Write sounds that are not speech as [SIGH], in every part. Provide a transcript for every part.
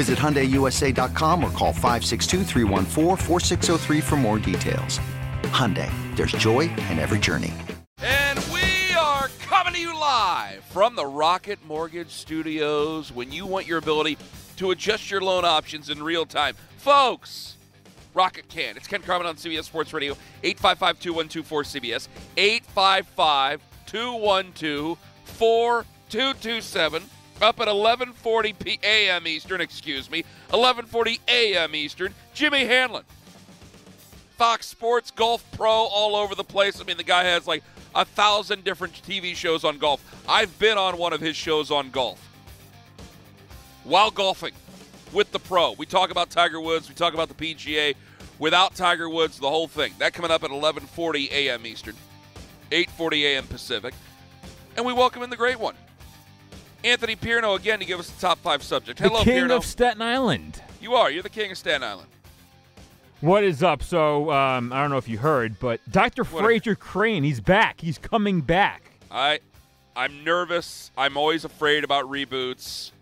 Visit HyundaiUSA.com or call 562 for more details. Hyundai, there's joy in every journey. And we are coming to you live from the Rocket Mortgage Studios when you want your ability to adjust your loan options in real time. Folks, Rocket can. It's Ken Carman on CBS Sports Radio, 855 212 cbs 855 212 4227 up at 11:40 p.m. Eastern, excuse me, 11:40 a.m. Eastern. Jimmy Hanlin, Fox Sports Golf Pro, all over the place. I mean, the guy has like a thousand different TV shows on golf. I've been on one of his shows on golf while golfing with the pro. We talk about Tiger Woods. We talk about the PGA. Without Tiger Woods, the whole thing. That coming up at 11:40 a.m. Eastern, 8:40 a.m. Pacific, and we welcome in the great one. Anthony Pierno again to give us the top five subject. Hello, the king Pierno. of Staten Island. You are. You're the king of Staten Island. What is up? So um, I don't know if you heard, but Dr. What- Frasier Crane, he's back. He's coming back. I, I'm nervous. I'm always afraid about reboots.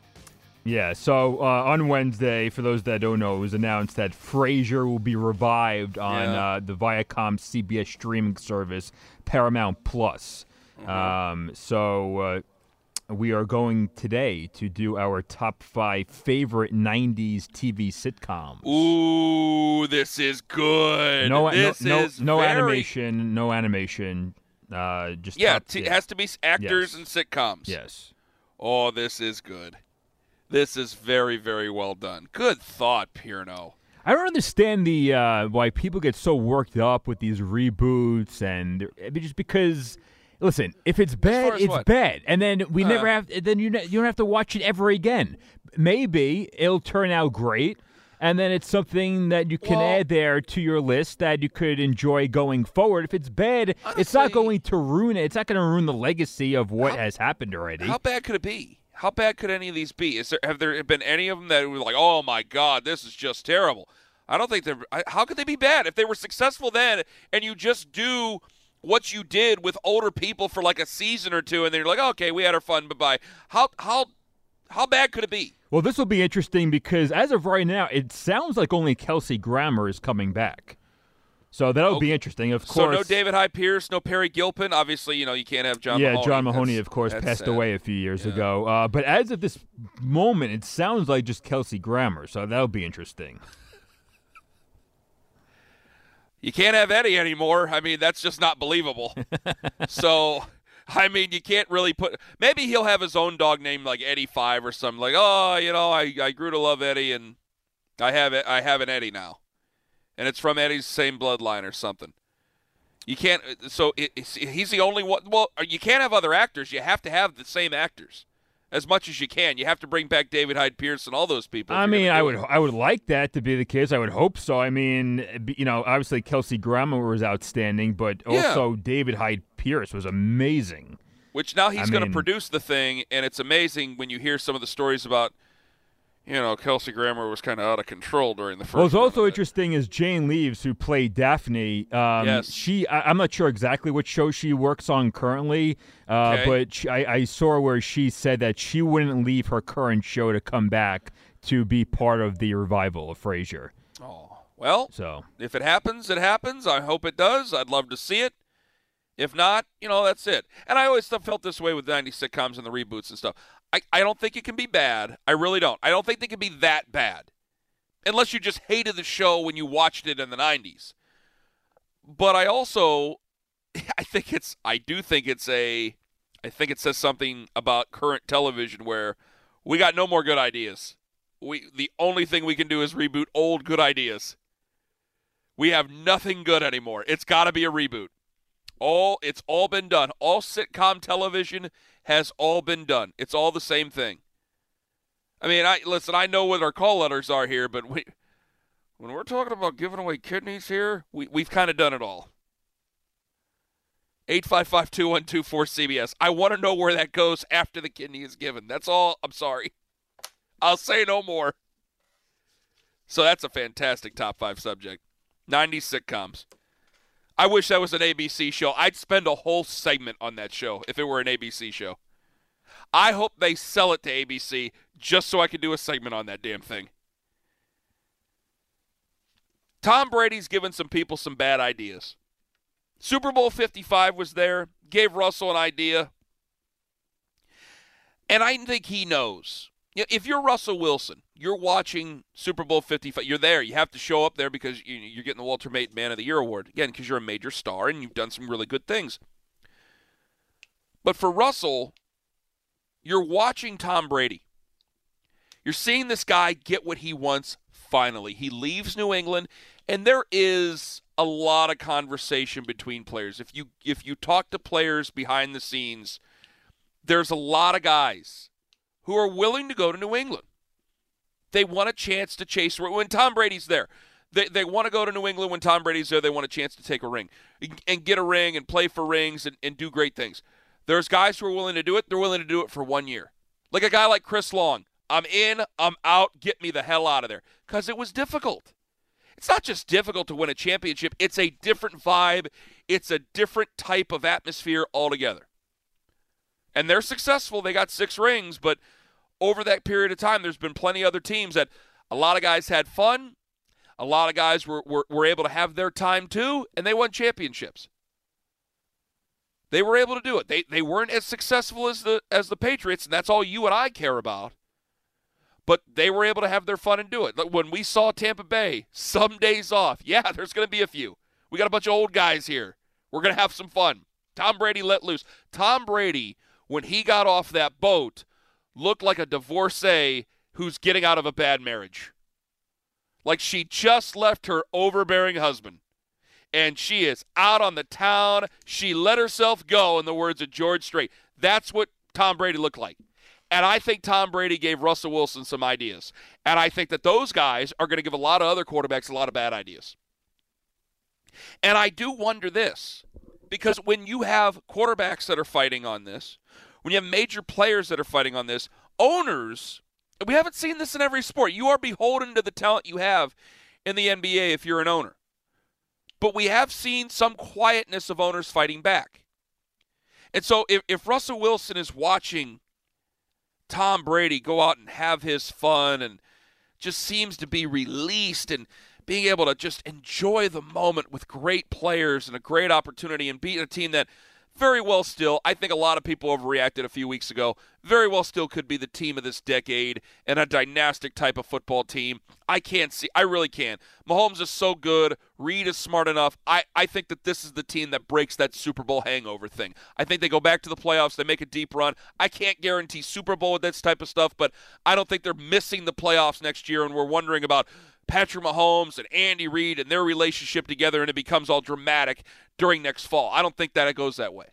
Yeah. So uh, on Wednesday, for those that don't know, it was announced that Frasier will be revived on Yeah. uh, the Viacom CBS streaming service Paramount Plus. Mm-hmm. Um, so. Uh, we are going today to do our top five favorite 90s TV sitcoms. Ooh, this is good. no, this no, no, is no very- animation, no animation. Uh, just Yeah, top- t- it has to be actors Yes. and sitcoms. Yes. Oh, this is good. This is very, very well done. Good thought, Pierno. I don't understand the uh, why people get so worked up with these reboots and just because. Listen, if it's bad, it's what? bad, and then we Uh. never have. Then you ne- you don't have to watch it ever again. Maybe it'll turn out great, and then it's something that you can Well- add there to your list that you could enjoy going forward. If it's bad, it's not going to ruin it. It's not going to ruin the legacy of what How- has happened already. How bad could it be? How bad could any of these be? Is there have there been any of them that were like, oh my god, this is just terrible? I don't think they're. How could they be bad if they were successful then, and you just do what you did with older people for like a season or two, and then you're like, okay, we had our fun, bye bye. How how how bad could it be? Well, this will be interesting because as of right now, it sounds like only Kelsey Grammer is coming back. So that'll be interesting. Of course. So no David Hyde Pierce, no Peri Gilpin. Obviously, you know you can't have John. yeah, Mahoney. John Mahoney, That's- of course, passed sad. away a few years Yeah. ago. Uh, but as of this moment, it sounds like just Kelsey Grammer. So that'll be interesting. You can't have Eddie anymore. I mean, that's just not believable. [LAUGHS] so, I mean, you can't really put. Maybe he'll have his own dog named like Eddie Five or something. Like, oh, you know, I, I grew to love Eddie, and I have it. I have an Eddie now, and it's from Eddie's same bloodline or something. You can't. So it, it's, he's the only one. Well, you can't have other actors. You have to have the same actors as much as you can. You have to bring back David Hyde Pierce and all those people. I mean, I would it. I would like that to be the case. I would hope so. I mean, you know, obviously Kelsey Grammer was outstanding, but Yeah. also David Hyde Pierce was amazing. Which now he's I going to produce the thing, and it's amazing when you hear some of the stories about, you know, Kelsey Grammer was kind of out of control during the first. What's also interesting is Jane Leeves, who played Daphne. Um, Yes. She, I, I'm not sure exactly what show she works on currently, uh, Okay. but she, I, I saw where she said that she wouldn't leave her current show to come back to be part of the revival of Frasier. Oh, well, So if it happens, it happens. I hope it does. I'd love to see it. If not, you know, that's it. And I always felt this way with 90 sitcoms and the reboots and stuff. I, I don't think it can be bad. I really don't. I don't think they can be that bad. Unless you just hated the show when you watched it in the 90s. But I also [LAUGHS] I think it's I do think it's a I think it says something about current television where we got no more good ideas. We the only thing we can do is reboot old good ideas. We have nothing good anymore. It's got to be a reboot. All it's all been done. All sitcom television has all been done. It's all the same thing. I mean, I listen. I know what our call letters are here, but we, when we're talking about giving away kidneys here, we we've kind of done it all. 855-212-4CBS. I want to know where that goes after the kidney is given. That's all. I'm sorry. I'll say no more. So that's a fantastic top five subject. 90 sitcoms. I wish that was an ABC show. I'd spend a whole segment on that show if it were an ABC show. I hope they sell it to ABC just so I can do a segment on that damn thing. Tom Brady's given some people some bad ideas. Super Bowl 55 was there, gave Russell an idea. And I think he knows. If you're Russell Wilson, you're watching Super Bowl 55, you're there. You have to show up there because you're getting the Walter Payton Man of the Year award. Again, because you're a major star and you've done some really good things. But for Russell, you're watching Tom Brady. You're seeing this guy get what he wants finally. He leaves New England, and there is a lot of conversation between players. If you if you talk to players behind the scenes, there's a lot of guys who are willing to go to New England. They want a chance to chase when Tom Brady's there. They, they want to go to New England when Tom Brady's there. They want a chance to take a ring and get a ring and play for rings and, and do great things. There's guys who are willing to do it. They're willing to do it for one year. Like a guy like Chris Long. I'm in, I'm out, get me the hell out of there. Because it was difficult. It's not just difficult to win a championship, it's a different vibe, it's a different type of atmosphere altogether. And they're successful. They got six rings, but over that period of time, there's been plenty of other teams that a lot of guys had fun. A lot of guys were, were, were able to have their time too, and they won championships. They were able to do it. They, they weren't as successful as the as the Patriots, and that's all you and I care about but they were able to have their fun and do it. When we saw Tampa Bay, some days off, [LAUGHS] yeah, there's going to be a few. We got a bunch of old guys here. We're going to have some fun. Tom Brady let loose. Tom Brady, when he got off that boat, looked like a divorcee who's getting out of a bad marriage. Like she just left her overbearing husband. And she is out on the town. She let herself go, in the words of George Strait. That's what Tom Brady looked like. And I think Tom Brady gave Russell Wilson some ideas. And I think that those guys are going to give a lot of other quarterbacks a lot of bad ideas. And I do wonder this because when you have quarterbacks that are fighting on this, when you have major players that are fighting on this, owners, we haven't seen this in every sport. You are beholden to the talent you have in the NBA if you're an owner. But we have seen some quietness of owners fighting back. And so if, if Russell Wilson is watching Tom Brady go out and have his fun and just seems to be released and being able to just enjoy the moment with great players and a great opportunity and beating a team that very well still, I think a lot of people overreacted a few weeks ago. Very well still could be the team of this decade and a dynastic type of football team. I can't see, I really can't. Mahomes is so good. Reid is smart enough. I, I think that this is the team that breaks that Super Bowl hangover thing. I think they go back to the playoffs, they make a deep run. I can't guarantee Super Bowl with this type of stuff, but I don't think they're missing the playoffs next year and we're wondering about Patrick Mahomes and Andy Reid and their relationship together and it becomes all dramatic during next fall. I don't think that it goes that way.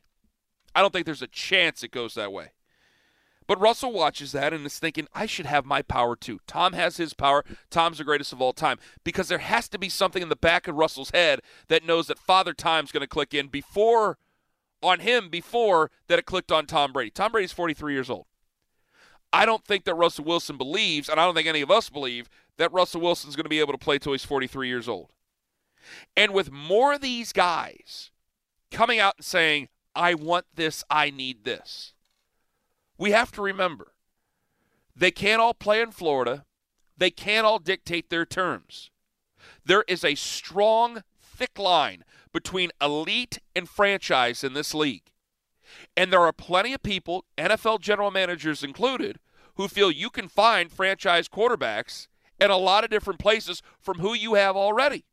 I don't think there's a chance it goes that way. But Russell watches that and is thinking, I should have my power too. Tom has his power. Tom's the greatest of all time. Because there has to be something in the back of Russell's head that knows that Father Time's going to click in before, on him, before that it clicked on Tom Brady. Tom Brady's 43 years old. I don't think that Russell Wilson believes, and I don't think any of us believe, that Russell Wilson's going to be able to play till he's 43 years old. And with more of these guys coming out and saying, I want this, I need this, we have to remember they can't all play in Florida, they can't all dictate their terms. There is a strong, thick line between elite and franchise in this league. And there are plenty of people, NFL general managers included, who feel you can find franchise quarterbacks in a lot of different places from who you have already.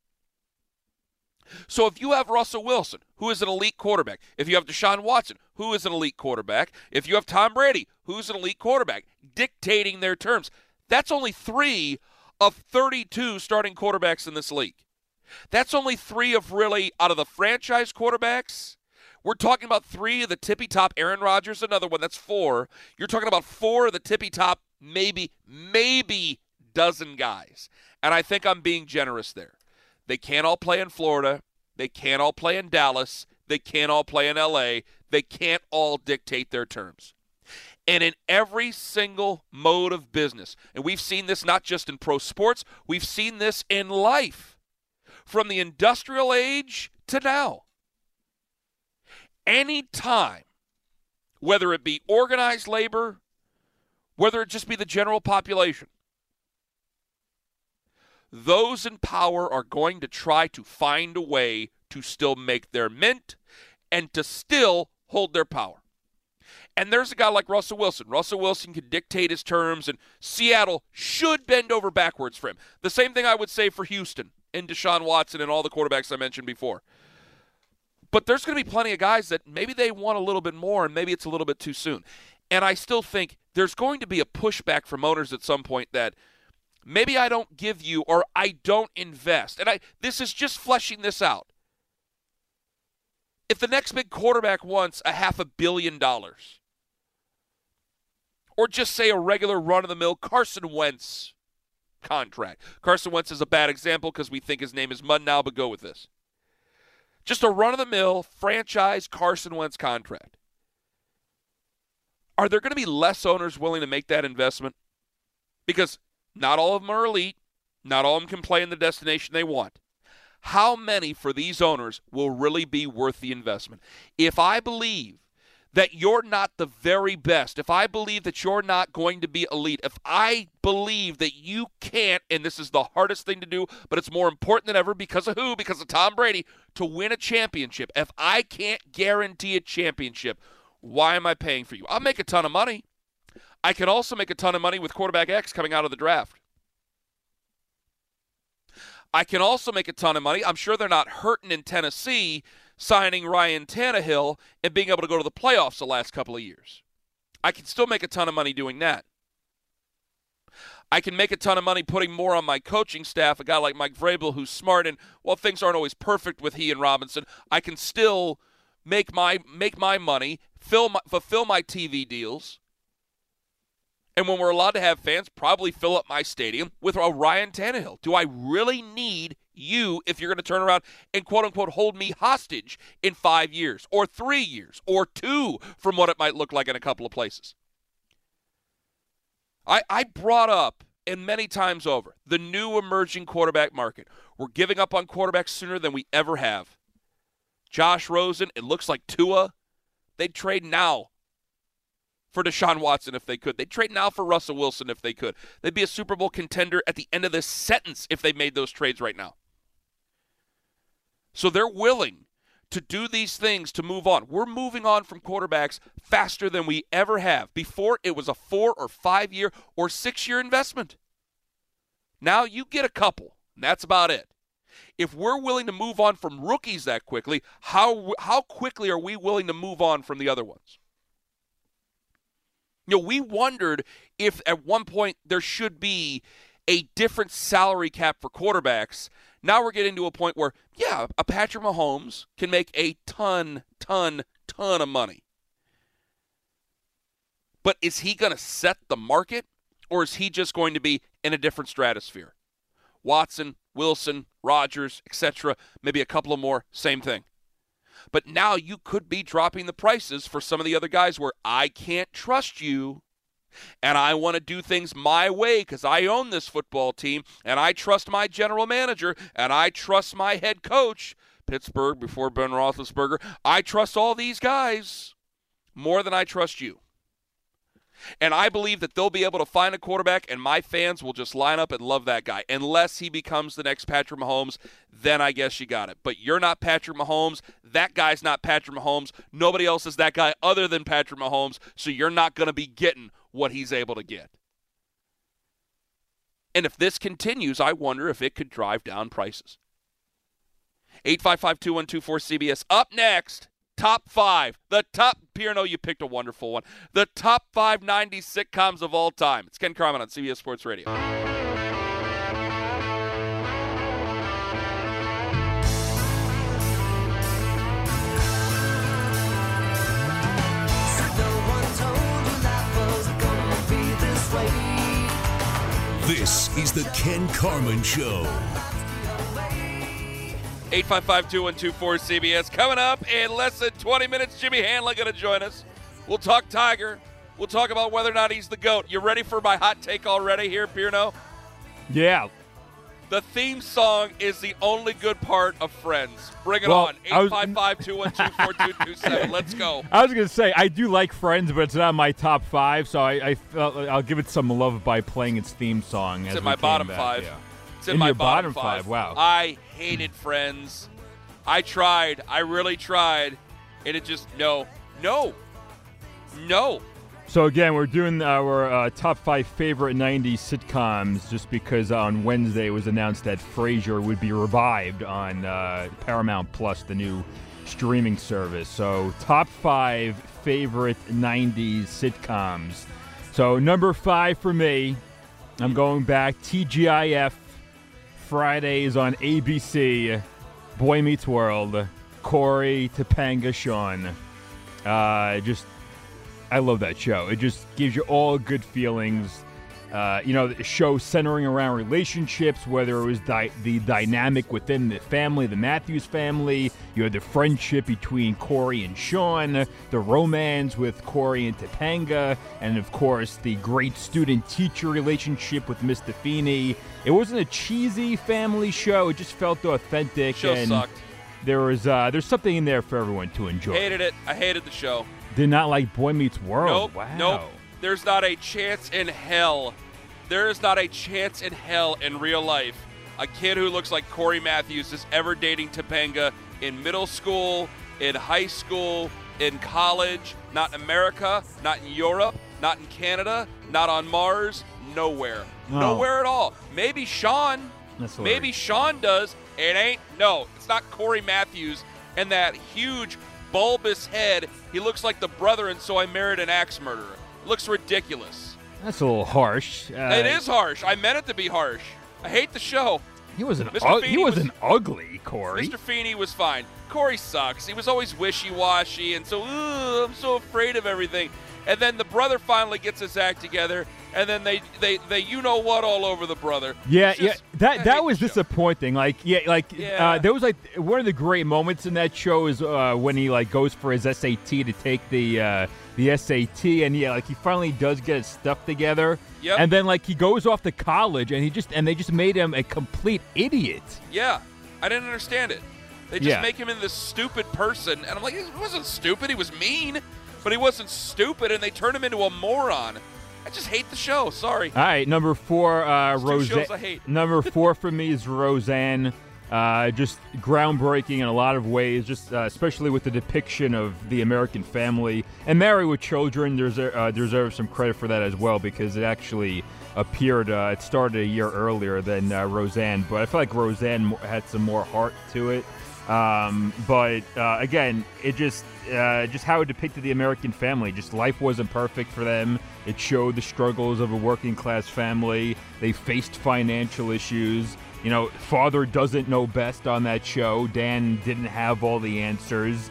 So if you have Russell Wilson, who is an elite quarterback, if you have Deshaun Watson, who is an elite quarterback, if you have Tom Brady, who's an elite quarterback, dictating their terms, that's only three of 32 starting quarterbacks in this league. That's only three of really, out of the franchise quarterbacks, we're talking about three of the tippy top. Aaron Rodgers, another one. That's four. You're talking about four of the tippy top, maybe, maybe dozen guys. And I think I'm being generous there. They can't all play in Florida. They can't all play in Dallas. They can't all play in LA. They can't all dictate their terms. And in every single mode of business, and we've seen this not just in pro sports, we've seen this in life from the industrial age to now. Any time, whether it be organized labor, whether it just be the general population, those in power are going to try to find a way to still make their mint and to still hold their power. And there's a guy like Russell Wilson. Russell Wilson can dictate his terms, and Seattle should bend over backwards for him. The same thing I would say for Houston and Deshaun Watson and all the quarterbacks I mentioned before. But there's going to be plenty of guys that maybe they want a little bit more, and maybe it's a little bit too soon. And I still think there's going to be a pushback from owners at some point that – maybe I don't give you or I don't invest. And I this is just fleshing this out. If the next big quarterback wants a half a billion dollars, or just say a regular run of the mill Carson Wentz contract. Carson Wentz is a bad example because we think his name is Mud now, but go with this. Just a run of the mill franchise Carson Wentz contract. Are there going to be less owners willing to make that investment? Because not all of them are elite. Not all of them can play in the destination they want. How many for these owners will really be worth the investment? If I believe that you're not the very best, if I believe that you're not going to be elite, if I believe that you can't, and this is the hardest thing to do, but it's more important than ever because of who? Because of Tom Brady, to win a championship. If I can't guarantee a championship, why am I paying for you? I'll make a ton of money. I can also make a ton of money with quarterback X coming out of the draft. I can also make a ton of money. I'm sure they're not hurting in Tennessee signing Ryan Tannehill and being able to go to the playoffs the last couple of years. I can still make a ton of money doing that. I can make a ton of money putting more on my coaching staff, a guy like Mike Vrabel who's smart and while things aren't always perfect with he and Robinson, I can still make my make my money, fill my, fulfill my TV deals and when we're allowed to have fans, probably fill up my stadium with a Ryan Tannehill. Do I really need you if you're going to turn around and quote unquote hold me hostage in five years or three years or two from what it might look like in a couple of places? I, I brought up, and many times over, the new emerging quarterback market. We're giving up on quarterbacks sooner than we ever have. Josh Rosen, it looks like Tua. They'd trade now for Deshaun Watson if they could. They'd trade now for Russell Wilson if they could. They'd be a Super Bowl contender at the end of this sentence if they made those trades right now. So they're willing to do these things to move on. We're moving on from quarterbacks faster than we ever have. Before, it was a four or five year or six year investment. Now you get a couple, and that's about it. If we're willing to move on from rookies that quickly, how, how quickly are we willing to move on from the other ones? You know, we wondered if at one point there should be a different salary cap for quarterbacks. Now we're getting to a point where, yeah, a Patrick Mahomes can make a ton, ton, ton of money. But is he going to set the market or is he just going to be in a different stratosphere? Watson, Wilson, Rodgers, etc., maybe a couple of more, same thing. But now you could be dropping the prices for some of the other guys where I can't trust you and I want to do things my way because I own this football team and I trust my general manager and I trust my head coach, Pittsburgh before Ben Roethlisberger. I trust all these guys more than I trust you. And I believe that they'll be able to find a quarterback, and my fans will just line up and love that guy. Unless he becomes the next Patrick Mahomes, then I guess you got it. But you're not Patrick Mahomes. That guy's not Patrick Mahomes. Nobody else is that guy other than Patrick Mahomes. So you're not going to be getting what he's able to get. And if this continues, I wonder if it could drive down prices. 855 2124 CBS. Up next, top five. The top, Pierno, you picked a wonderful one. The top five 90s sitcoms of all time. It's Ken Carman on CBS Sports Radio. This is the Ken Carman Show. 855-2124 CBS. Coming up in less than 20 minutes, Jimmy Hanlin going to join us. We'll talk Tiger. We'll talk about whether or not he's the GOAT. You ready for my hot take already here, Pierno? Yeah. The theme song is the only good part of Friends. Bring it Well, on. I 855-212-4227. [LAUGHS] Let's go. I was gonna say I do like Friends, but it's not my top five, so I, I felt I'll give it some love by playing its theme song. It's as in my bottom back. five. Yeah. It's in, In my your bottom, bottom five, wow. I hated Friends. I tried. I really tried. And it just, no. No. No. So again, we're doing our uh, top five favorite '90s sitcoms, just because on Wednesday it was announced that Frasier would be revived on uh, Paramount Plus, the new streaming service. So top five favorite '90s sitcoms. So number five for me, I'm going back TGIF. Fridays on ABC. Boy Meets World. Corey, Topanga, Sean. Uh, just I love that show. It just gives you all good feelings. Uh, you know, the show centering around relationships, whether it was di- the dynamic within the family, the Matthews family, you had the friendship between Corey and Sean, the romance with Corey and Topanga, and of course the great student-teacher relationship with Miss Feeney. It wasn't a cheesy family show; it just felt authentic. Show and sucked. There was uh, there's something in there for everyone to enjoy. Hated it. I hated the show. Did not like Boy Meets World. Nope. Wow. Nope. There's not a chance in hell. There is not a chance in hell in real life a kid who looks like Corey Matthews is ever dating Topanga in middle school, in high school, in college, not in America, not in Europe, not in Canada, not on Mars, nowhere. No. Nowhere at all. Maybe Sean. Maybe. Sean does. It ain't. No, it's not Corey Matthews and that huge bulbous head. He looks like the brother, and so I married an axe murderer. Looks ridiculous. That's a little harsh. Uh, it is harsh. I meant it to be harsh. I hate the show. He was an ug- he was- wasn't ugly, Corey. Mr. Feeney was fine. Corey sucks. He was always wishy-washy, and so "Ugh, I'm so afraid of everything. And then the brother finally gets his act together, and then they they they you know what all over the brother. Yeah, yeah. just- I That that was disappointing. Like, yeah, like Yeah. Uh, there was like one of the great moments in that show is uh, when he like goes for his SAT to take the uh, the SAT, and yeah, like he finally does get his stuff together. Yep. And then like he goes off to college, and he just and they just made him a complete idiot. Yeah, I didn't understand it. They just Yeah. make him into this stupid person, and I'm like, he wasn't stupid. He was mean, but he wasn't stupid, and they turn him into a moron. I just hate the show. Sorry. All right, number four, uh, Roseanne. shows I hate. Number [LAUGHS] four for me is Roseanne. Uh, just groundbreaking in a lot of ways, just uh, especially with the depiction of the American family and Married with Children. There's uh, deserves some credit for that as well because it actually appeared. Uh, it started a year earlier than uh, Roseanne, but I feel like Roseanne had some more heart to it. Um, but uh, again, it just uh, just how it depicted the American family. Just life wasn't perfect for them. It showed the struggles of a working class family. They faced financial issues. You know, father doesn't know best on that show. Dan didn't have all the answers.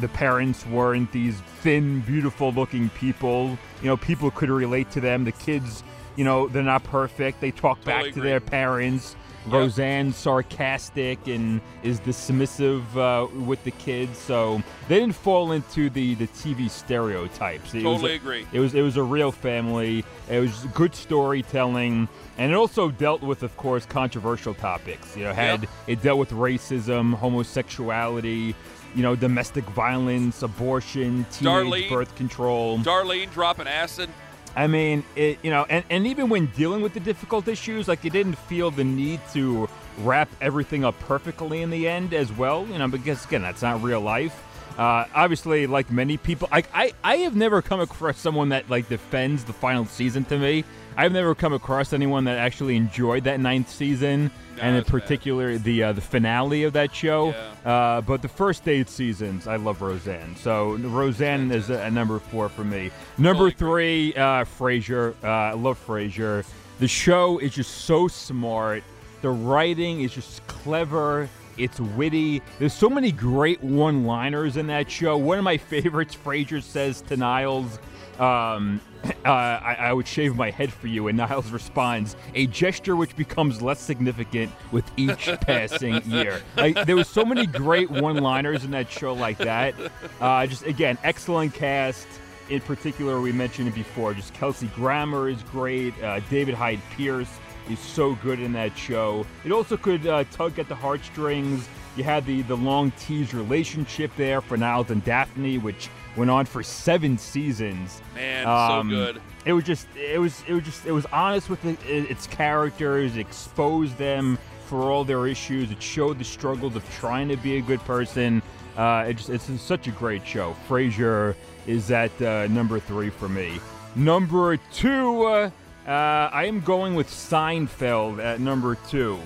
The parents weren't these thin, beautiful looking people. You know, people could relate to them. The kids, you know, they're not perfect. They talk Totally back to agree. their parents. Yep. Roseanne's sarcastic and is dismissive uh, with the kids, so they didn't fall into the, the TV stereotypes. It was Totally a- agree. It was it was a real family. It was good storytelling, and it also dealt with, of course, controversial topics. You know, had Yep. it dealt with racism, homosexuality, you know, domestic violence, abortion, teenage Darlene. birth control. Darlene dropping acid. I mean, it, you know, and, and even when dealing with the difficult issues, like it didn't feel the need to wrap everything up perfectly in the end as well, you know, because again, that's not real life. Uh, obviously, like many people, I, I I have never come across someone that like defends the final season to me. I've never come across anyone that actually enjoyed that ninth season, No, and in that's bad. particular the uh, the finale of that show. Yeah. Uh, but the first eight seasons, I love Roseanne. So Roseanne is a, a number four for me. Number three, uh, Frasier. Uh, I love Frasier. The show is just so smart. The writing is just clever. It's witty. There's so many great one-liners in that show. One of my favorites, Frasier says to Niles, um, [LAUGHS] uh, I, "I would shave my head for you," and Niles responds, "A gesture which becomes less significant with each [LAUGHS] passing year." Like, there was so many great one-liners in that show like that. Uh, just again, excellent cast. In particular, we mentioned it before. Just Kelsey Grammer is great. Uh, David Hyde Pierce is so good in that show. It also could uh, tug at the heartstrings. You had the the long teased relationship there for Niles and Daphne, which went on for seven seasons. Man, Um, so good. It was just, it was, it was just, it was honest with the, its characters, exposed them for all their issues. It showed the struggles of trying to be a good person. Uh, it just, it's such a great show. Frasier is at uh, number three for me. Number two, uh, uh, I am going with Seinfeld at number two.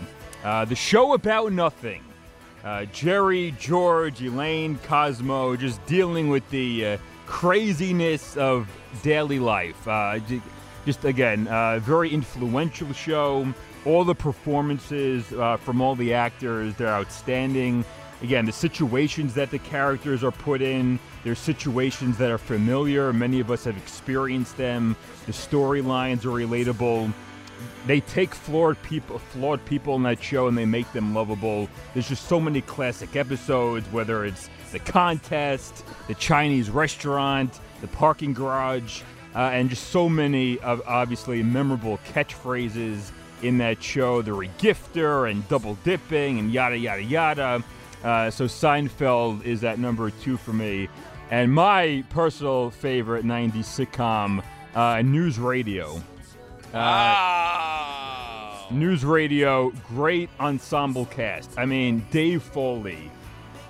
Uh, the show about nothing. Uh, Jerry, George, Elaine, Cosmo, just dealing with the uh, craziness of daily life. Uh, just again, uh, very influential show. All the performances uh, from all the actors, they're outstanding. Again, the situations that the characters are put in, they're situations that are familiar. Many of us have experienced them. The storylines are relatable they take flawed people flawed people in that show and they make them lovable. There's just so many classic episodes whether it's the contest the chinese restaurant the parking garage uh, and just so many of obviously memorable catchphrases in that show. The regifter and double dipping and yada yada yada. Uh, so seinfeld is at number two for me. And my personal favorite 90s sitcom uh, news radio wow. News Radio, great ensemble cast. I mean, Dave Foley,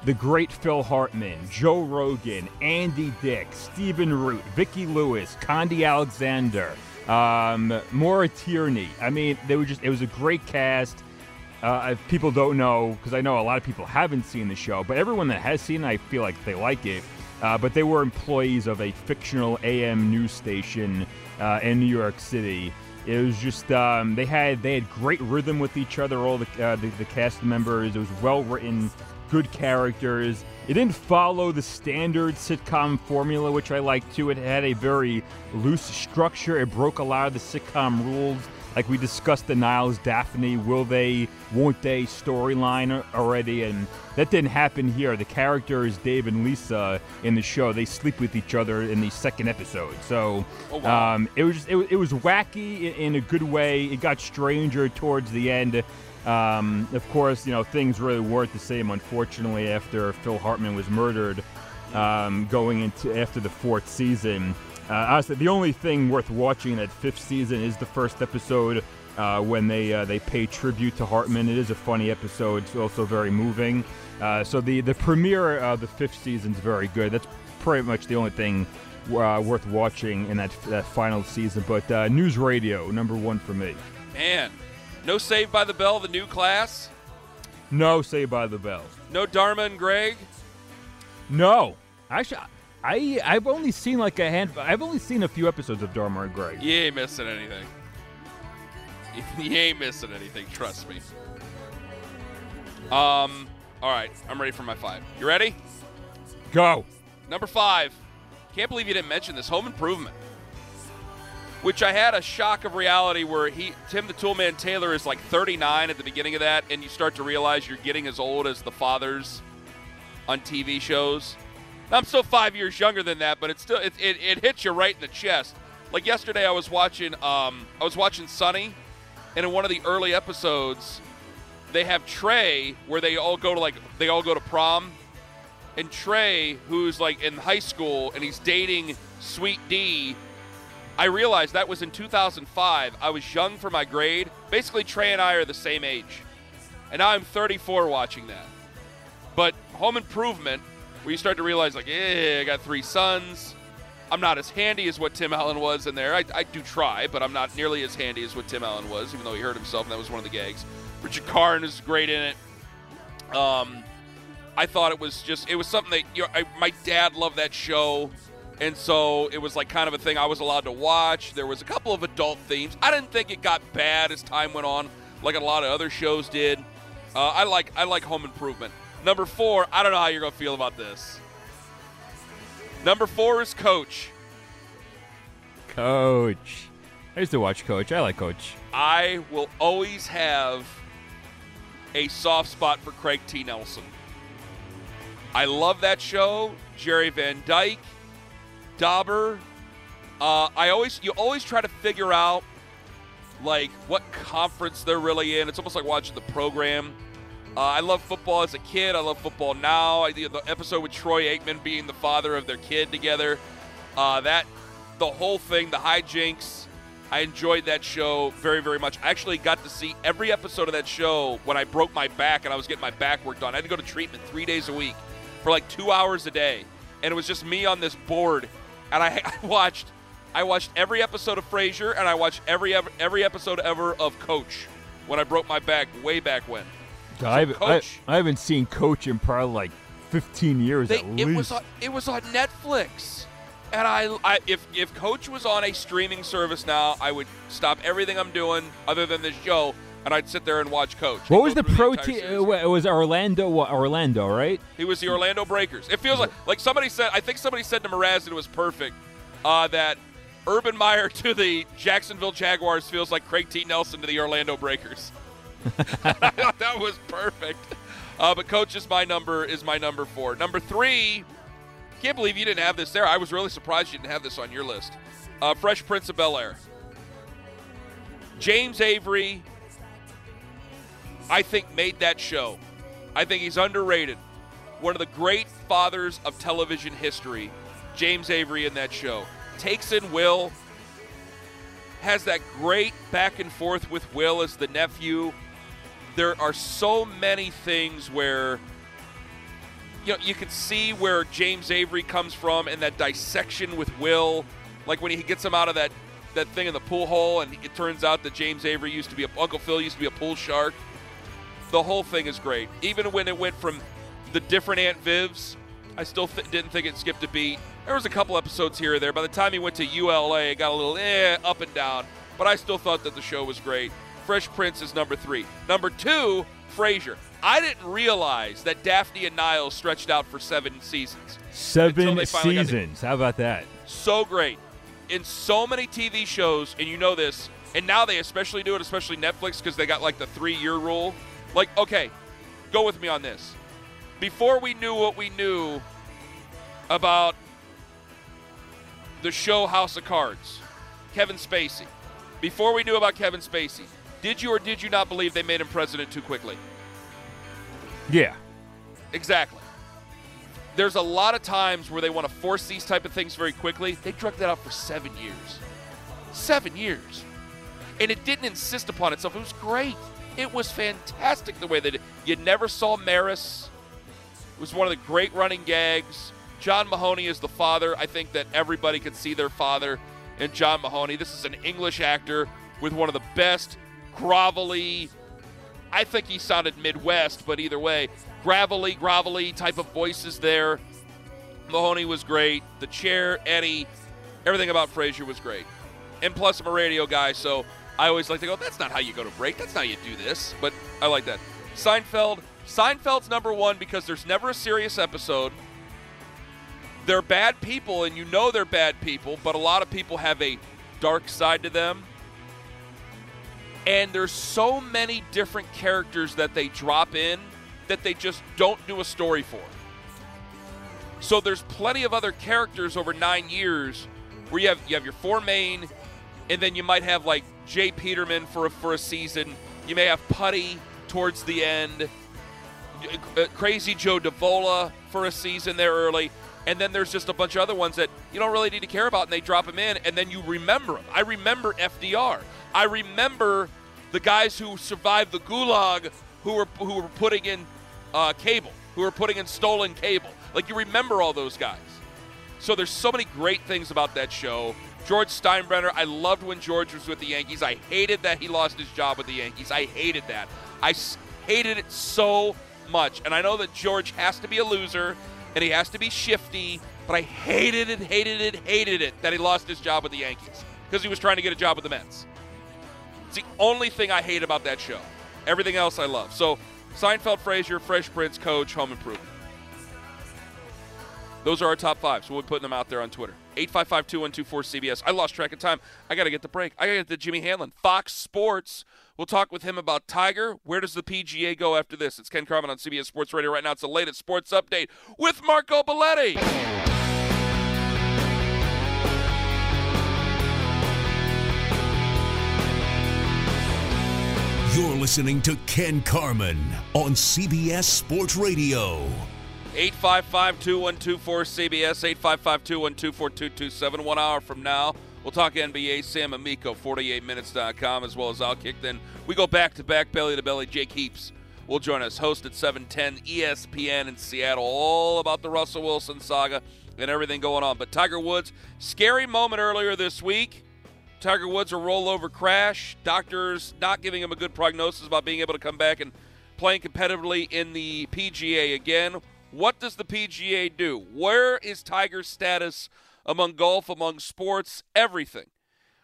the great Phil Hartman, Joe Rogan, Andy Dick, Stephen Root, Vicki Lewis, Khandi Alexander, um, Maura Tierney. I mean, they were just, it was a great cast. Uh, if people don't know, because I know a lot of people haven't seen the show, but everyone that has seen it, I feel like they like it. Uh, but they were employees of a fictional AM news station uh, in New York City. It was just um, they had they had great rhythm with each other. All the, uh, the the cast members. It was well written, good characters. It didn't follow the standard sitcom formula, which I liked too. It had a very loose structure. It broke a lot of the sitcom rules. Like we discussed the Niles Daphne, will they, won't they storyline already, and that didn't happen here. The characters Dave and Lisa in the show they sleep with each other in the second episode, so Oh, wow. um, it was just, it, was- it was wacky in, in a good way. It got stranger towards the end. Um, of course, you know things really weren't the same. Unfortunately, after Phil Hartman was murdered, um, going into after the fourth season. Uh, honestly, the only thing worth watching in that fifth season is the first episode uh, when they uh, they pay tribute to Hartman. It is a funny episode. It's also very moving. Uh, so the the premiere of the fifth season is very good. That's pretty much the only thing uh, worth watching in that that final season. But uh, news radio number one for me. Man, no Saved by the Bell, the new class. No, say by the bell. No Dharma and Greg. No, actually, I I've only seen like a hand. I've only seen a few episodes of Dharma and Greg. You ain't missing anything. [LAUGHS] You ain't missing anything. Trust me. Um. All right, I'm ready for my five. You ready? Go. Number five. Can't believe you didn't mention this. Home Improvement. Which I had a shock of reality where he Tim the Toolman Taylor is like 39 at the beginning of that, and you start to realize you're getting as old as the fathers on TV shows. I'm still five years younger than that, but it's still it, it, it hits you right in the chest. Like yesterday, I was watching um, I was watching Sunny, and in one of the early episodes, they have Trey where they all go to like they all go to prom, and Trey, who's like in high school and he's dating Sweet Dee, I realized that was in 2005. I was young for my grade. Basically, Trey and I are the same age. And now I'm 34 watching that. But Home Improvement, where you start to realize, like, eh, I got three sons. I'm not as handy as what Tim Allen was in there. I, I do try, but I'm not nearly as handy as what Tim Allen was, even though he hurt himself, and that was one of the gags. Richard Karn is great in it. Um, I thought it was just it was something that you know, I, my dad loved that show, and so it was like kind of a thing I was allowed to watch. There was a couple of adult themes. I didn't think it got bad as time went on, like a lot of other shows did. Uh, I like I like Home Improvement. Number four, I don't know how you're gonna feel about this. Number four is Coach. Coach. I used to watch Coach. I like Coach. I will always have a soft spot for Craig T. Nelson. I love that show. Jerry Van Dyke, Dauber. Uh, I always you always try to figure out like what conference they're really in. It's almost like watching the program. Uh, I love football as a kid. I love football now. I, the episode with Troy Aikman being the father of their kid together. Uh, that the whole thing, the hijinks. I enjoyed that show very, very much. I actually got to see every episode of that show when I broke my back and I was getting my back worked on. I had to go to treatment three days a week for like two hours a day, and it was just me on this board, and I, [LAUGHS] I watched, I watched every episode of Frasier, and I watched every every episode ever of Coach when I broke my back way back when. So I, haven't, I, I, haven't seen Coach in probably like 15 years they, at it. Was on, it was on Netflix. And I, I, if if Coach was on a streaming service now, I would stop everything I'm doing other than this show, and I'd sit there and watch Coach. What was the pro team? It was Orlando, Orlando, right? He was the Orlando Breakers. It feels like like somebody said. I think somebody said to Mraz, and it was perfect. Uh, that Urban Meyer [LAUGHS] to the Jacksonville Jaguars feels like Craig T. Nelson to the Orlando Breakers. [LAUGHS] That was perfect. Uh, but coach is my number is my number four. Number three, can't believe you didn't have this there. I was really surprised you didn't have this on your list. Uh, Fresh Prince of Bel Air. James Avery, I think, made that show. I think he's underrated. One of the great fathers of television history, James Avery in that show. Takes in Will, has that great back and forth with Will as the nephew there are so many things where you know you can see where James Avery comes from and that dissection with Will, like when he gets him out of that that thing in the pool hole, and it turns out that James Avery used to be a Uncle Phil used to be a pool shark. The whole thing is great. Even when it went from the different Aunt Vivs, I still th- didn't think it skipped a beat. There was a couple episodes here or there. By the time he went to ULA, it got a little eh, up and down. But I still thought that the show was great. Fresh Prince is number three. Number two, Frasier. I didn't realize that Daphne and Niles stretched out for seven seasons. Seven seasons. How about that? So great. In so many TV shows, and you know this, and now they especially do it, especially Netflix, because they got like the three year rule. Like, okay, go with me on this. Before we knew what we knew about the show House of Cards, Kevin Spacey, before we knew about Kevin Spacey, did you or did you not believe they made him president too quickly? Yeah. Exactly. There's a lot of times where they want to force these type of things very quickly. They drug that out for seven years. Seven years. And it didn't insist upon itself. It was great. It was fantastic the way that it, you never saw Maris. It was one of the great running gags. John Mahoney is the father. I think that everybody could see their father in John Mahoney. This is an English actor with one of the best grovelly. I think he sounded Midwest, but either way, gravelly, grovelly type of voices there. Mahoney was great. The chair, Eddie, everything about Frasier was great. And plus, I'm a radio guy, so I always like to go, that's not how you go to break. That's not how you do this. But I like that. Seinfeld. Seinfeld's number one because there's never a serious episode. They're bad people, and you know they're bad people, but a lot of people have a dark side to them. And there's so many different characters that they drop in that they just don't do a story for. So there's plenty of other characters over nine years where you have you have your four main, and then you might have like J. Peterman for a, for a season. You may have Putty towards the end. Uh, Crazy Joe Davola for a season there early. And then there's just a bunch of other ones that you don't really need to care about, and they drop them in, and then you remember them. I remember FDR. I remember the guys who survived the gulag who were who were putting in uh, cable, who were putting in stolen cable. Like you remember all those guys. So there's so many great things about that show. George Steinbrenner, I loved when George was with the Yankees. I hated that he lost his job with the Yankees. I hated that. I hated it so much. And I know that George has to be a loser and he has to be shifty, but I hated it, hated it, hated it that he lost his job with the Yankees because he was trying to get a job with the Mets. It's the only thing I hate about that show. Everything else I love. So Seinfeld, Frasier, Fresh Prince, Coach, Home Improvement. Those are our top five, so we'll be putting them out there on Twitter. 855-2124-CBS. I lost track of time. I got to get the break. I got to get to Jimmy Hanlin. Fox Sports. We'll talk with him about Tiger. Where does the PGA go after this? It's Ken Carman on CBS Sports Radio right now. It's the latest sports update with Marco Belletti. You're listening to Ken Carman on CBS Sports Radio. 855 2124 CBS, 855 212 4227. One hour from now, we'll talk NBA. Sam Amico, 48minutes.com, as well as I'll kick. Then we go back to back, belly to belly. Jake Heaps will join us, host at 710 ESPN in Seattle, all about the Russell Wilson saga and everything going on. But Tiger Woods, scary moment earlier this week. Tiger Woods, a rollover crash. Doctors not giving him a good prognosis about being able to come back and playing competitively in the PGA again. What does the PGA do? Where is Tiger's status among golf, among sports, everything?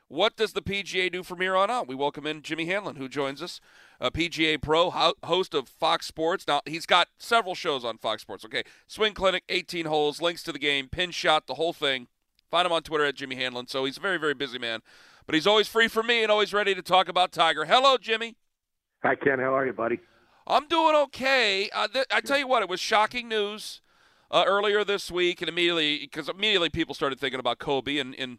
What does the PGA do from here on out? We welcome in Jimmy Hanlin, who joins us, a PGA pro, host of Fox Sports. Now, he's got several shows on Fox Sports. Okay, Swing Clinic, 18 holes, links to the game, pin shot, the whole thing. Find him on Twitter at Jimmy Hanlin. So he's a very, very busy man. But he's always free for me and always ready to talk about Tiger. Hello, Jimmy. Hi, Ken. How are you, buddy? I'm doing okay. Uh, th- I tell you what, it was shocking news uh, earlier this week, and immediately because immediately people started thinking about Kobe, and and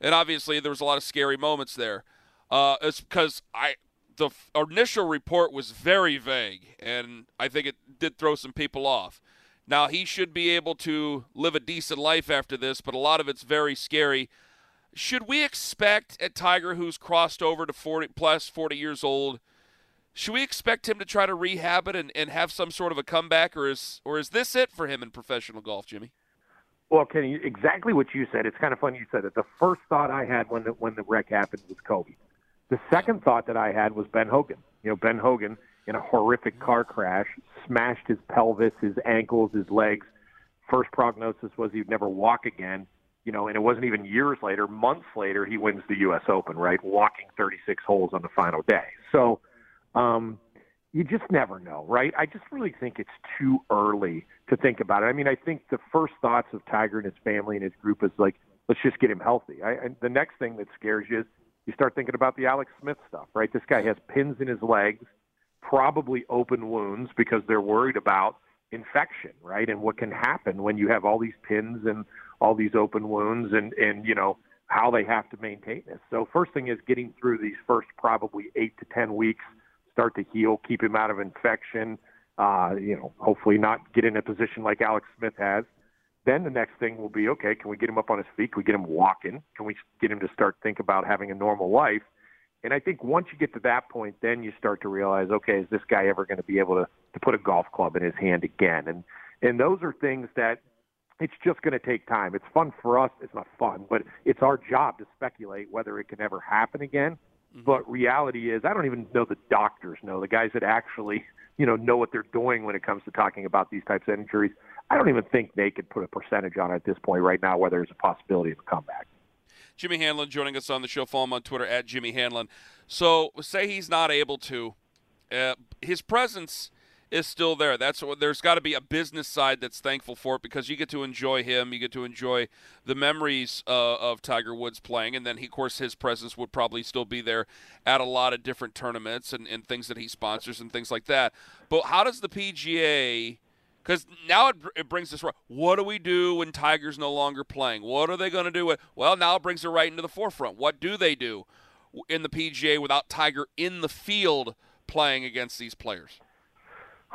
and obviously there was a lot of scary moments there. Uh, it's because I the f- initial report was very vague, and I think it did throw some people off. Now he should be able to live a decent life after this, but a lot of it's very scary. Should we expect a Tiger who's crossed over to 40 plus 40 years old? Should we expect him to try to rehab it and, and have some sort of a comeback, or is or is this it for him in professional golf, Jimmy? Well, Kenny, exactly what you said. It's kind of funny you said it. The first thought I had when the, when the wreck happened was Kobe. The second thought that I had was Ben Hogan. You know, Ben Hogan in a horrific car crash smashed his pelvis, his ankles, his legs. First prognosis was he'd never walk again. You know, and it wasn't even years later, months later, he wins the U.S. Open, right? Walking 36 holes on the final day. So um, you just never know, right? I just really think it's too early to think about it. I mean, I think the first thoughts of Tiger and his family and his group is like, let's just get him healthy. I, and the next thing that scares you is you start thinking about the Alex Smith stuff, right? This guy has pins in his legs, probably open wounds because they're worried about infection, right? And what can happen when you have all these pins and all these open wounds and, and, you know, how they have to maintain this. So first thing is getting through these first probably eight to 10 weeks – start to heal, keep him out of infection. Uh, you know, hopefully not get in a position like Alex Smith has. Then the next thing will be, okay, can we get him up on his feet? Can we get him walking? Can we get him to start think about having a normal life? And I think once you get to that point, then you start to realize, okay, is this guy ever going to be able to to put a golf club in his hand again? And and those are things that it's just going to take time. It's fun for us. It's not fun, but it's our job to speculate whether it can ever happen again. Mm-hmm. But reality is, I don't even know the doctors know the guys that actually, you know, know what they're doing when it comes to talking about these types of injuries. I don't even think they could put a percentage on it at this point right now whether there's a possibility of a comeback. Jimmy Hanlin joining us on the show. Follow him on Twitter at Jimmy Hanlin. So, say he's not able to, uh, his presence is still there. That's what there's got to be a business side that's thankful for it because you get to enjoy him, you get to enjoy the memories uh, of Tiger Woods playing, and then he, of course his presence would probably still be there at a lot of different tournaments and, and things that he sponsors and things like that. But how does the PGA? Because now it, it brings right. What do we do when Tiger's no longer playing? What are they going to do? Well, now it brings it right into the forefront. What do they do in the PGA without Tiger in the field playing against these players?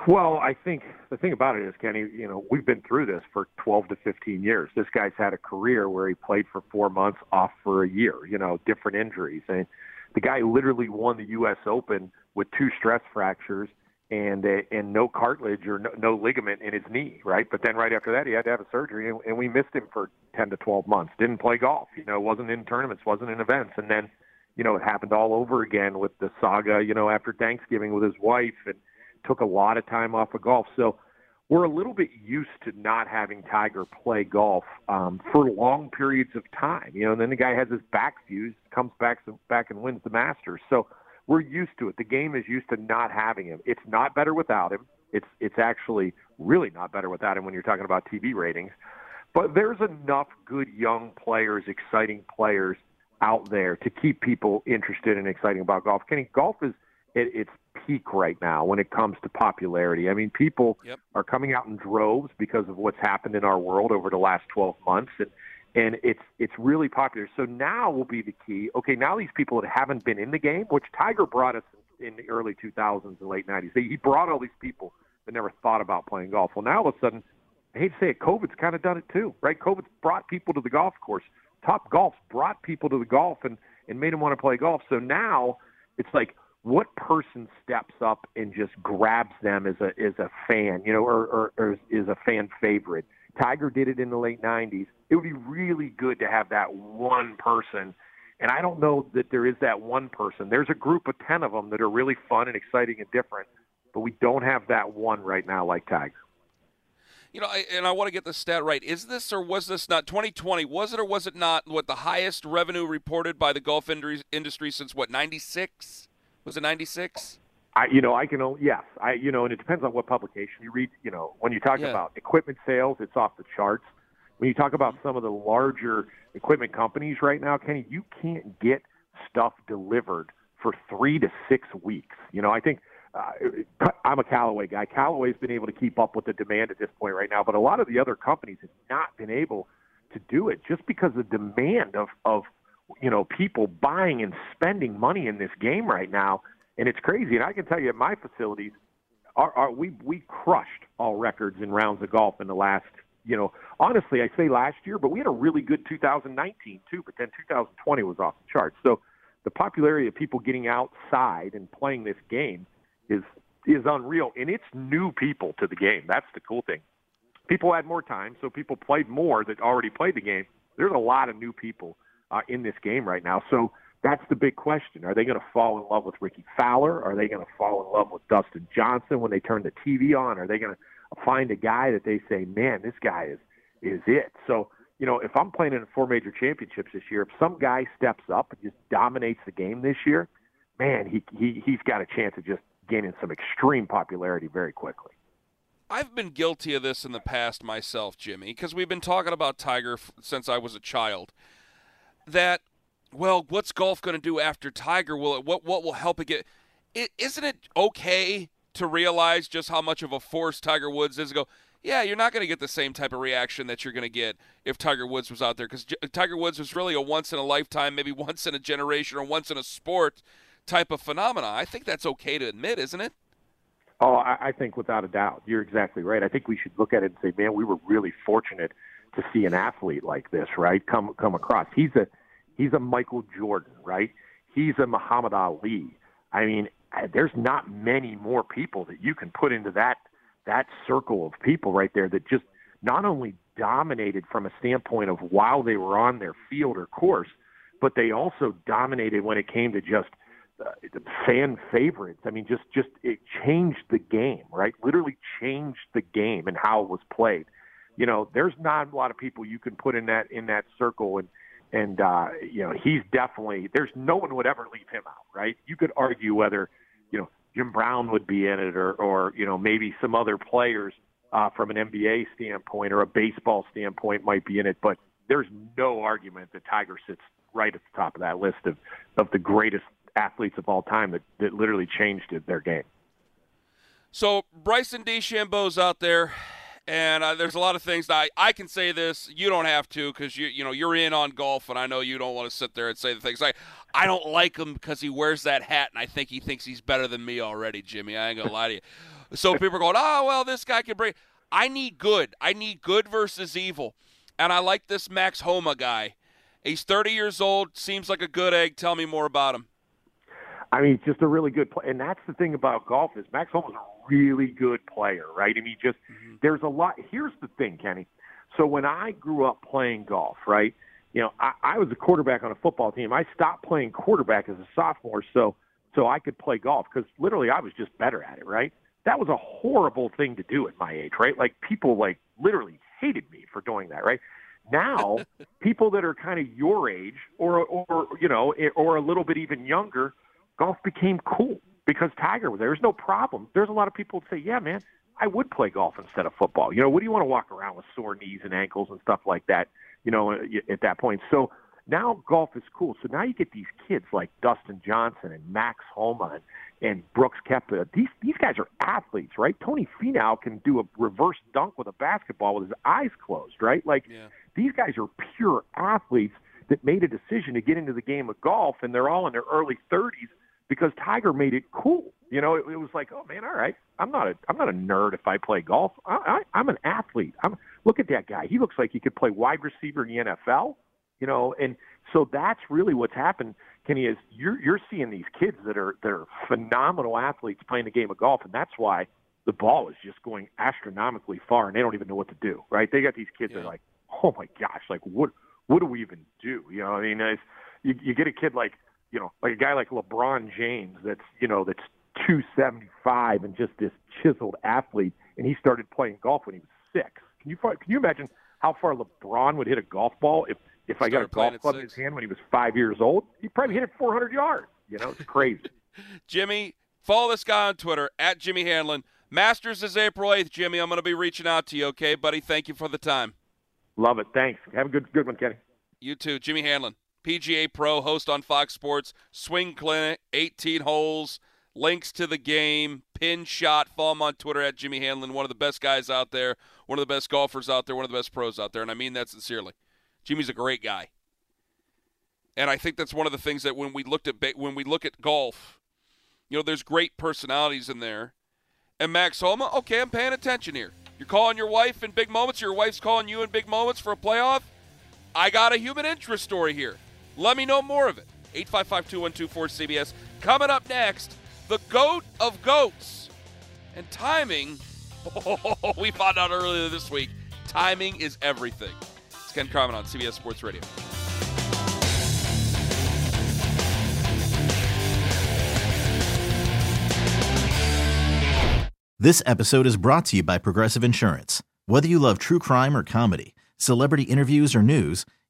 Well, I think the thing about it is, Kenny, you know, we've been through this for 12 to 15 years. This guy's had a career where he played for four months, off for a year, you know, different injuries. And the guy literally won the U.S. Open with two stress fractures and uh, and no cartilage or no, no ligament in his knee, right? But then right after that, he had to have a surgery, and, and we missed him for 10 to 12 months. Didn't play golf, you know, wasn't in tournaments, wasn't in events, and then, you know, it happened all over again with the saga, you know, after Thanksgiving with his wife, and took a lot of time off of golf. So we're a little bit used to not having Tiger play golf um, for long periods of time, you know. And then the guy has his back fused, comes back back and wins the Masters. So we're used to it. The game is used to not having him. It's not better without him. It's it's actually really not better without him when you're talking about TV ratings. But there's enough good young players, exciting players out there to keep people interested and exciting about golf. Kenny, golf is at its peak right now when it comes to popularity. I mean, people yep. are coming out in droves because of what's happened in our world over the last 12 months, and and it's it's really popular. So now will be the key. Okay, now these people that haven't been in the game, which Tiger brought us in the early 2000s and late 90s, he brought all these people that never thought about playing golf. Well, now all of a sudden, I hate to say it, COVID's kind of done it too, right? COVID's brought people to the golf course. Top Golf's brought people to the golf and and made them want to play golf. So now it's like what person steps up and just grabs them as a as a fan, you know, or, or, or is a fan favorite. Tiger did it in the late 90s. It would be really good to have that one person. And I don't know that there is that one person. There's a group of 10 of them that are really fun and exciting and different, but we don't have that one right now like Tiger. You know, and I want to get the stat right. Is this or was this not 2020? Was it or was it not what the highest revenue reported by the golf industry since what 96? Was it 96? I, you know, I can only yes, I, you know, and it depends on what publication you read. You know, when you talk yeah. about equipment sales, it's off the charts. When you talk about some of the larger equipment companies right now, Kenny, you can't get stuff delivered for three to six weeks. You know, I think uh, I'm a Callaway guy. Callaway's been able to keep up with the demand at this point right now, but a lot of the other companies have not been able to do it just because the demand of of you know people buying and spending money in this game right now and it's crazy. And I can tell you, at my facilities, our, our, we we crushed all records in rounds of golf in the last. You know, honestly, I say last year, but we had a really good 2019 too. But then 2020 was off the charts. So the popularity of people getting outside and playing this game is is unreal, and it's new people to the game. That's the cool thing. People had more time, so people played more that already played the game. There's a lot of new people uh, in this game right now. So that's the big question. Are they going to fall in love with Rickie Fowler? Are they going to fall in love with Dustin Johnson when they turn the TV on? Are they going to find a guy that they say, man, this guy is is it? So you know, if I'm playing in four major championships this year, if some guy steps up and just dominates the game this year, man, he he he's got a chance of just gaining some extreme popularity very quickly. I've been guilty of this in the past myself, Jimmy, because we've been talking about Tiger since I was a child. That well, what's golf going to do after Tiger? Will it, what what will help it get? is isn't it okay to realize just how much of a force Tiger Woods is? Go, yeah, you're not going to get the same type of reaction that you're going to get if Tiger Woods was out there because Tiger Woods was really a once in a lifetime, maybe [LAUGHS] once in a generation or once in a sport type of phenomena. I think that's okay to admit, isn't it? Oh, I, I think without a doubt, you're exactly right. I think we should look at it and say, man, we were really fortunate to see an athlete like this, right? Come come across. He's a He's a Michael Jordan, right? He's a Muhammad Ali. I mean, there's not many more people that you can put into that that circle of people right there that just not only dominated from a standpoint of while they were on their field or course, but they also dominated when it came to just uh, fan favorites. I mean, just just it changed the game, right? Literally changed the game and how it was played. You know, there's not a lot of people you can put in that in that circle and and uh, you know he's definitely there's no one would ever leave him out, right? You could argue whether you know Jim Brown would be in it or or you know maybe some other players uh, from an NBA standpoint or a baseball standpoint might be in it, but there's no argument that Tiger sits right at the top of that list of of the greatest athletes of all time that that literally changed their game. So Bryson DeChambeau's out there and uh, there's a lot of things that I, I can say this. You don't have to because you you know you're in on golf, and I know you don't want to sit there and say the things like I don't like him because he wears that hat, and I think he thinks he's better than me already, Jimmy. I ain't gonna lie to you. So people are going, oh well, this guy can bring. I need good. I need good versus evil, and I like this Max Homa guy. He's 30 years old. Seems like a good egg. Tell me more about him. I mean, just a really good play. And that's the thing about golf is Max Homa is a really good player, right? I mean, just mm-hmm. there's a lot. Here's the thing, Kenny. So when I grew up playing golf, right? You know, I, I was a quarterback on a football team. I stopped playing quarterback as a sophomore, so so I could play golf because literally I was just better at it, right? That was a horrible thing to do at my age, right? Like people like literally hated me for doing that, right? Now, [LAUGHS] people that are kind of your age or or you know, or a little bit even younger golf became cool because Tiger was there. There's no problem. There's a lot of people that say, yeah, man, I would play golf instead of football. You know, what do you want to walk around with sore knees and ankles and stuff like that, you know, at that point? So now golf is cool. So now you get these kids like Dustin Johnson and Max Homa and, and Brooks Koepka. These, these guys are athletes, right? Tony Finau can do a reverse dunk with a basketball with his eyes closed, right? Like yeah. these guys are pure athletes that made a decision to get into the game of golf, and they're all in their early 30s because Tiger made it cool. You know, it, it was like, oh man, all right, I'm not a I'm not a nerd if I play golf. I, I, I'm an athlete. I'm look at that guy. He looks like he could play wide receiver in the NFL. You know, and so that's really what's happened, Kenny. Is you're you're seeing these kids that are that are phenomenal athletes playing the game of golf, and that's why the ball is just going astronomically far, and they don't even know what to do. Right? They got these kids yeah. that are like, oh my gosh, like what what do we even do? You know, I mean, it's, you you get a kid like you know, like a guy like LeBron James that's, you know, that's 275 and just this chiseled athlete, and he started playing golf when he was six. Can you can you imagine how far LeBron would hit a golf ball if if I got a golf club in his hand when he was five years old? He probably hit it 400 yards. You know, it's crazy. [LAUGHS] Jimmy, follow this guy on Twitter at Jimmy Hanlin. Masters is April 8th, Jimmy. I'm going to be reaching out to you, okay, buddy? Thank you for the time. Love it. Thanks. Have a good good one, Kenny. You too. Jimmy Hanlin. PGA Pro, host on Fox Sports, Swing Clinic, 18 holes, links to the game, pin shot. Follow him on Twitter at Jimmy Hanlin, one of the best guys out there, one of the best golfers out there, one of the best pros out there, and I mean that sincerely. Jimmy's a great guy. And I think that's one of the things that when we looked at when we look at golf, you know, there's great personalities in there. And Max Homa, okay, I'm paying attention here. You're calling your wife in big moments, your wife's calling you in big moments for a playoff. I got a human interest story here. Let me know more of it. 855 2124 CBS. Coming up next, the GOAT of GOATs. And timing, oh, [LAUGHS] we found out earlier this week, timing is everything. It's Ken Carman on CBS Sports Radio. This episode is brought to you by Progressive Insurance. Whether you love true crime or comedy, celebrity interviews or news,